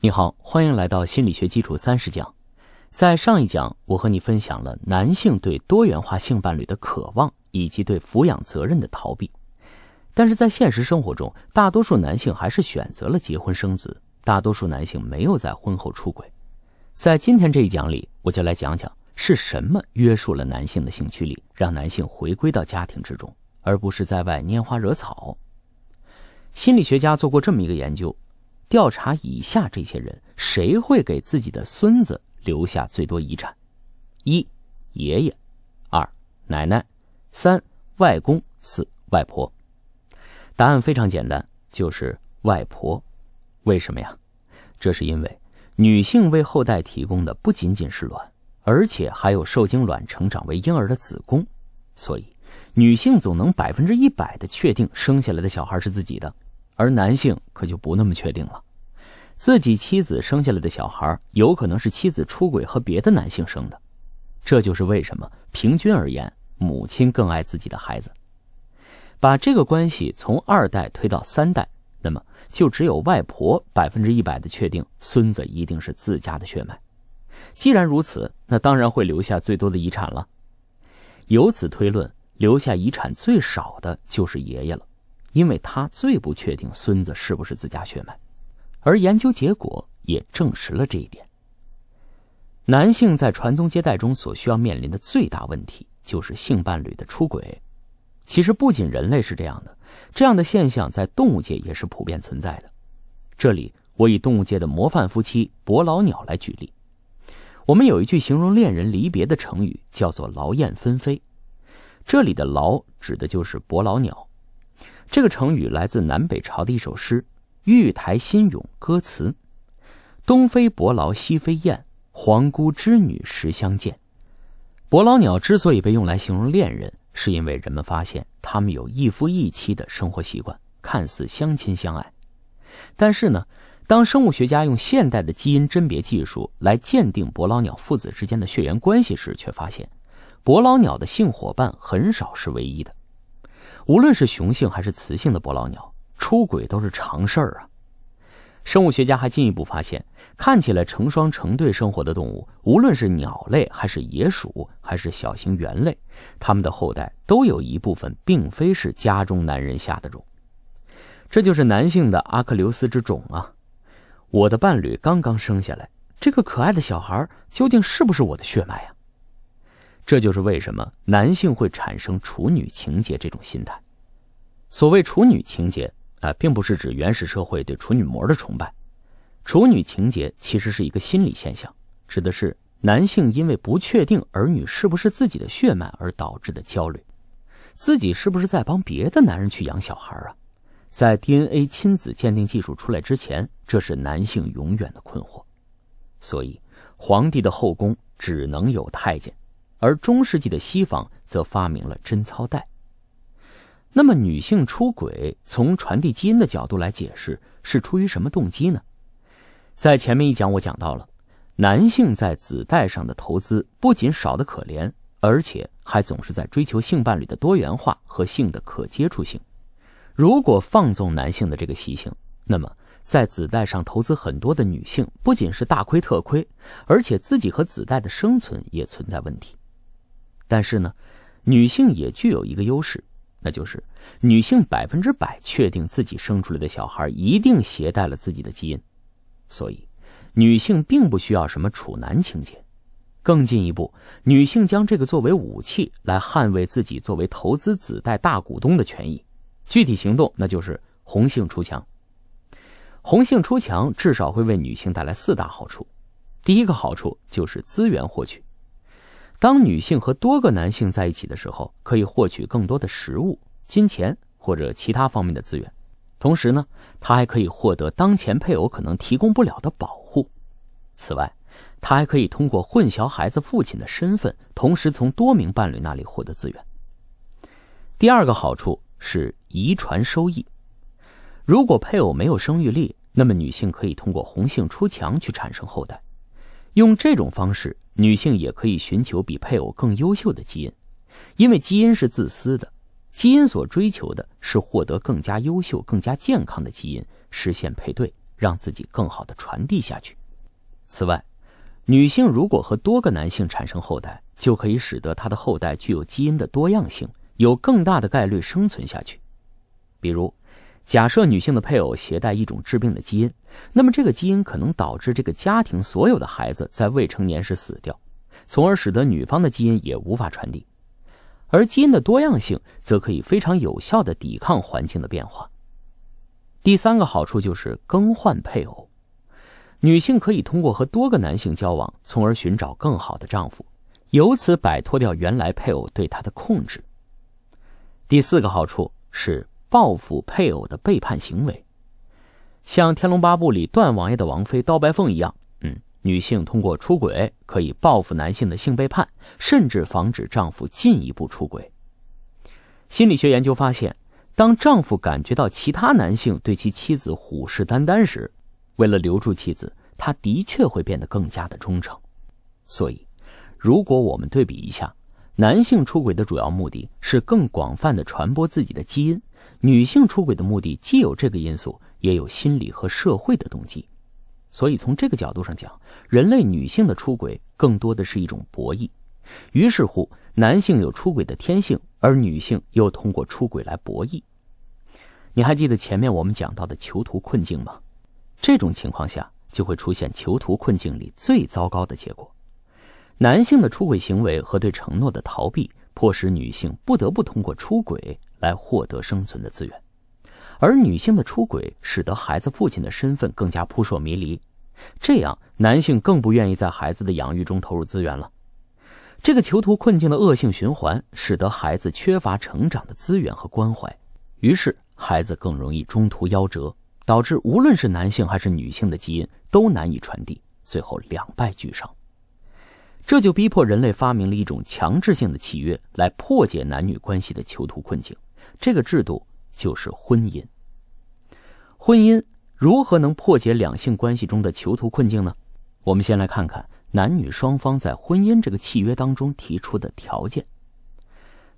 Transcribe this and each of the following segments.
你好，欢迎来到心理学基础三十讲。在上一讲，我和你分享了男性对多元化性伴侣的渴望，以及对抚养责任的逃避。但是在现实生活中，大多数男性还是选择了结婚生子，大多数男性没有在婚后出轨。在今天这一讲里，我就来讲讲是什么约束了男性的性驱力，让男性回归到家庭之中，而不是在外拈花惹草。心理学家做过这么一个研究。调查以下这些人，谁会给自己的孙子留下最多遗产？一、爷爷；二、奶奶；三、外公；四、外婆。答案非常简单，就是外婆。为什么呀？这是因为女性为后代提供的不仅仅是卵，而且还有受精卵成长为婴儿的子宫，所以女性总能百分之一百的确定生下来的小孩是自己的。而男性可就不那么确定了，自己妻子生下来的小孩有可能是妻子出轨和别的男性生的，这就是为什么平均而言，母亲更爱自己的孩子。把这个关系从二代推到三代，那么就只有外婆百分之一百的确定孙子一定是自家的血脉。既然如此，那当然会留下最多的遗产了。由此推论，留下遗产最少的就是爷爷了。因为他最不确定孙子是不是自家血脉，而研究结果也证实了这一点。男性在传宗接代中所需要面临的最大问题就是性伴侣的出轨。其实不仅人类是这样的，这样的现象在动物界也是普遍存在的。这里我以动物界的模范夫妻伯劳鸟来举例。我们有一句形容恋人离别的成语，叫做“劳燕分飞”。这里的“劳”指的就是伯劳鸟。这个成语来自南北朝的一首诗《玉台新咏》歌词：“东飞伯劳西飞燕，皇姑织女时相见。”伯劳鸟之所以被用来形容恋人，是因为人们发现他们有一夫一妻的生活习惯，看似相亲相爱。但是呢，当生物学家用现代的基因甄别技术来鉴定伯劳鸟父子之间的血缘关系时，却发现伯劳鸟的性伙伴很少是唯一的。无论是雄性还是雌性的伯劳鸟出轨都是常事儿啊。生物学家还进一步发现，看起来成双成对生活的动物，无论是鸟类还是野鼠还是小型猿类，它们的后代都有一部分并非是家中男人下的种。这就是男性的阿克琉斯之种啊！我的伴侣刚刚生下来，这个可爱的小孩究竟是不是我的血脉呀？这就是为什么男性会产生处女情节这种心态。所谓处女情节啊，并不是指原始社会对处女膜的崇拜。处女情节其实是一个心理现象，指的是男性因为不确定儿女是不是自己的血脉而导致的焦虑，自己是不是在帮别的男人去养小孩啊？在 DNA 亲子鉴定技术出来之前，这是男性永远的困惑。所以，皇帝的后宫只能有太监。而中世纪的西方则发明了贞操带。那么，女性出轨从传递基因的角度来解释，是出于什么动机呢？在前面一讲我讲到了，男性在子代上的投资不仅少得可怜，而且还总是在追求性伴侣的多元化和性的可接触性。如果放纵男性的这个习性，那么在子代上投资很多的女性，不仅是大亏特亏，而且自己和子代的生存也存在问题。但是呢，女性也具有一个优势，那就是女性百分之百确定自己生出来的小孩一定携带了自己的基因，所以女性并不需要什么处男情节。更进一步，女性将这个作为武器来捍卫自己作为投资子代大股东的权益。具体行动那就是红杏出墙。红杏出墙至少会为女性带来四大好处。第一个好处就是资源获取。当女性和多个男性在一起的时候，可以获取更多的食物、金钱或者其他方面的资源。同时呢，她还可以获得当前配偶可能提供不了的保护。此外，她还可以通过混淆孩子父亲的身份，同时从多名伴侣那里获得资源。第二个好处是遗传收益。如果配偶没有生育力，那么女性可以通过红杏出墙去产生后代。用这种方式。女性也可以寻求比配偶更优秀的基因，因为基因是自私的，基因所追求的是获得更加优秀、更加健康的基因，实现配对，让自己更好的传递下去。此外，女性如果和多个男性产生后代，就可以使得她的后代具有基因的多样性，有更大的概率生存下去。比如，假设女性的配偶携带一种致病的基因，那么这个基因可能导致这个家庭所有的孩子在未成年时死掉，从而使得女方的基因也无法传递。而基因的多样性则可以非常有效的抵抗环境的变化。第三个好处就是更换配偶，女性可以通过和多个男性交往，从而寻找更好的丈夫，由此摆脱掉原来配偶对她的控制。第四个好处是报复配偶的背叛行为，像《天龙八部》里段王爷的王妃刀白凤一样。嗯女性通过出轨可以报复男性的性背叛，甚至防止丈夫进一步出轨。心理学研究发现，当丈夫感觉到其他男性对其妻子虎视眈眈时，为了留住妻子，他的确会变得更加的忠诚。所以，如果我们对比一下，男性出轨的主要目的是更广泛的传播自己的基因，女性出轨的目的既有这个因素，也有心理和社会的动机。所以，从这个角度上讲，人类女性的出轨更多的是一种博弈。于是乎，男性有出轨的天性，而女性又通过出轨来博弈。你还记得前面我们讲到的囚徒困境吗？这种情况下，就会出现囚徒困境里最糟糕的结果：男性的出轨行为和对承诺的逃避，迫使女性不得不通过出轨来获得生存的资源。而女性的出轨使得孩子父亲的身份更加扑朔迷离，这样男性更不愿意在孩子的养育中投入资源了。这个囚徒困境的恶性循环，使得孩子缺乏成长的资源和关怀，于是孩子更容易中途夭折，导致无论是男性还是女性的基因都难以传递，最后两败俱伤。这就逼迫人类发明了一种强制性的契约来破解男女关系的囚徒困境，这个制度。就是婚姻。婚姻如何能破解两性关系中的囚徒困境呢？我们先来看看男女双方在婚姻这个契约当中提出的条件。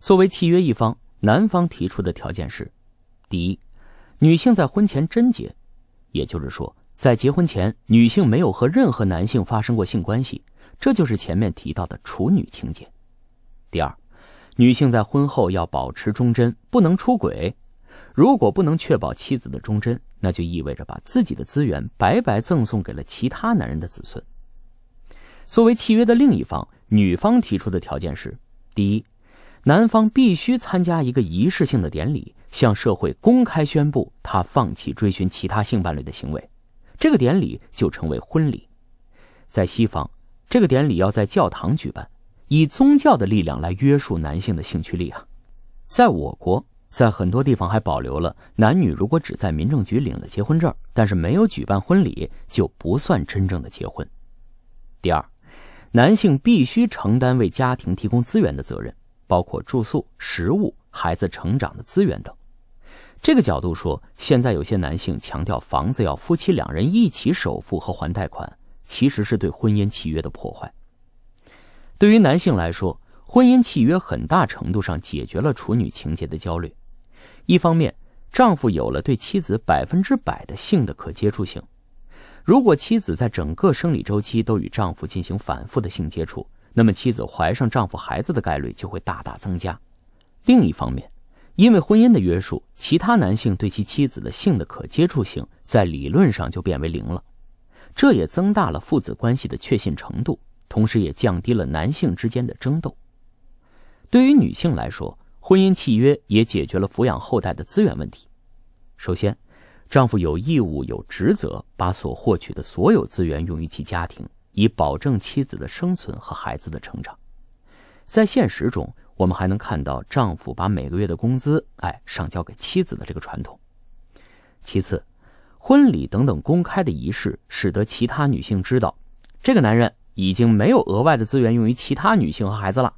作为契约一方，男方提出的条件是：第一，女性在婚前贞洁，也就是说，在结婚前，女性没有和任何男性发生过性关系，这就是前面提到的处女情节。第二，女性在婚后要保持忠贞，不能出轨。如果不能确保妻子的忠贞，那就意味着把自己的资源白白赠送给了其他男人的子孙。作为契约的另一方，女方提出的条件是：第一，男方必须参加一个仪式性的典礼，向社会公开宣布他放弃追寻其他性伴侣的行为，这个典礼就称为婚礼。在西方，这个典礼要在教堂举办，以宗教的力量来约束男性的性驱力啊。在我国。在很多地方还保留了男女如果只在民政局领了结婚证，但是没有举办婚礼，就不算真正的结婚。第二，男性必须承担为家庭提供资源的责任，包括住宿、食物、孩子成长的资源等。这个角度说，现在有些男性强调房子要夫妻两人一起首付和还贷款，其实是对婚姻契约的破坏。对于男性来说，婚姻契约很大程度上解决了处女情节的焦虑。一方面，丈夫有了对妻子百分之百的性的可接触性。如果妻子在整个生理周期都与丈夫进行反复的性接触，那么妻子怀上丈夫孩子的概率就会大大增加。另一方面，因为婚姻的约束，其他男性对其妻子的性的可接触性在理论上就变为零了。这也增大了父子关系的确信程度，同时也降低了男性之间的争斗。对于女性来说，婚姻契约也解决了抚养后代的资源问题。首先，丈夫有义务、有职责把所获取的所有资源用于其家庭，以保证妻子的生存和孩子的成长。在现实中，我们还能看到丈夫把每个月的工资，哎，上交给妻子的这个传统。其次，婚礼等等公开的仪式，使得其他女性知道，这个男人已经没有额外的资源用于其他女性和孩子了。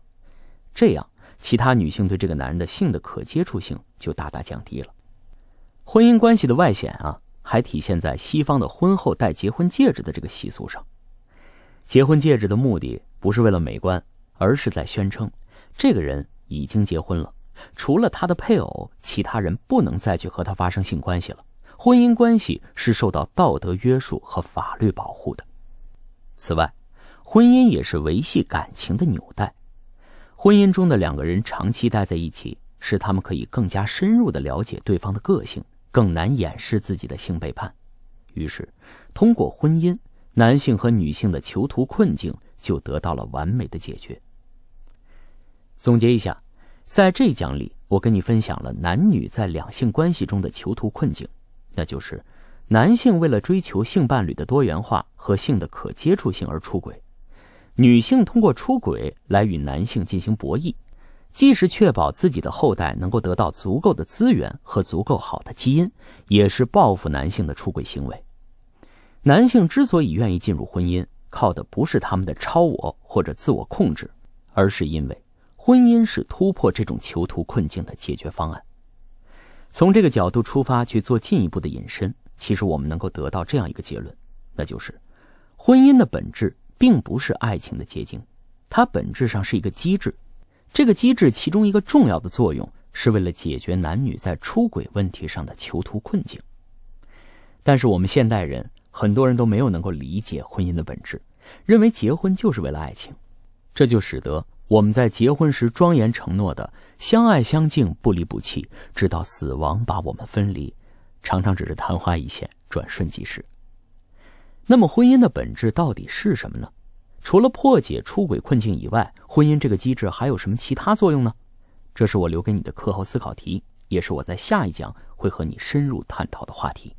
这样。其他女性对这个男人的性的可接触性就大大降低了。婚姻关系的外显啊，还体现在西方的婚后戴结婚戒指的这个习俗上。结婚戒指的目的不是为了美观，而是在宣称这个人已经结婚了，除了他的配偶，其他人不能再去和他发生性关系了，婚姻关系是受到道德约束和法律保护的。此外，婚姻也是维系感情的纽带。婚姻中的两个人长期待在一起，使他们可以更加深入的了解对方的个性，更难掩饰自己的性背叛。于是，通过婚姻，男性和女性的囚徒困境就得到了完美的解决。总结一下，在这一讲里，我跟你分享了男女在两性关系中的囚徒困境，那就是男性为了追求性伴侣的多元化和性的可接触性而出轨，女性通过出轨来与男性进行博弈，既是确保自己的后代能够得到足够的资源和足够好的基因，也是报复男性的出轨行为。男性之所以愿意进入婚姻，靠的不是他们的超我或者自我控制，而是因为。婚姻是突破这种囚徒困境的解决方案。从这个角度出发去做进一步的引申，其实我们能够得到这样一个结论，那就是，婚姻的本质并不是爱情的结晶，它本质上是一个机制。这个机制其中一个重要的作用是为了解决男女在出轨问题上的囚徒困境。但是我们现代人很多人都没有能够理解婚姻的本质，认为结婚就是为了爱情，这就使得。我们在结婚时庄严承诺的相爱相敬、不离不弃，直到死亡把我们分离，常常只是昙花一现、转瞬即逝。那么，婚姻的本质到底是什么呢？除了破解出轨困境以外，婚姻这个机制还有什么其他作用呢？这是我留给你的课后思考题，也是我在下一讲会和你深入探讨的话题。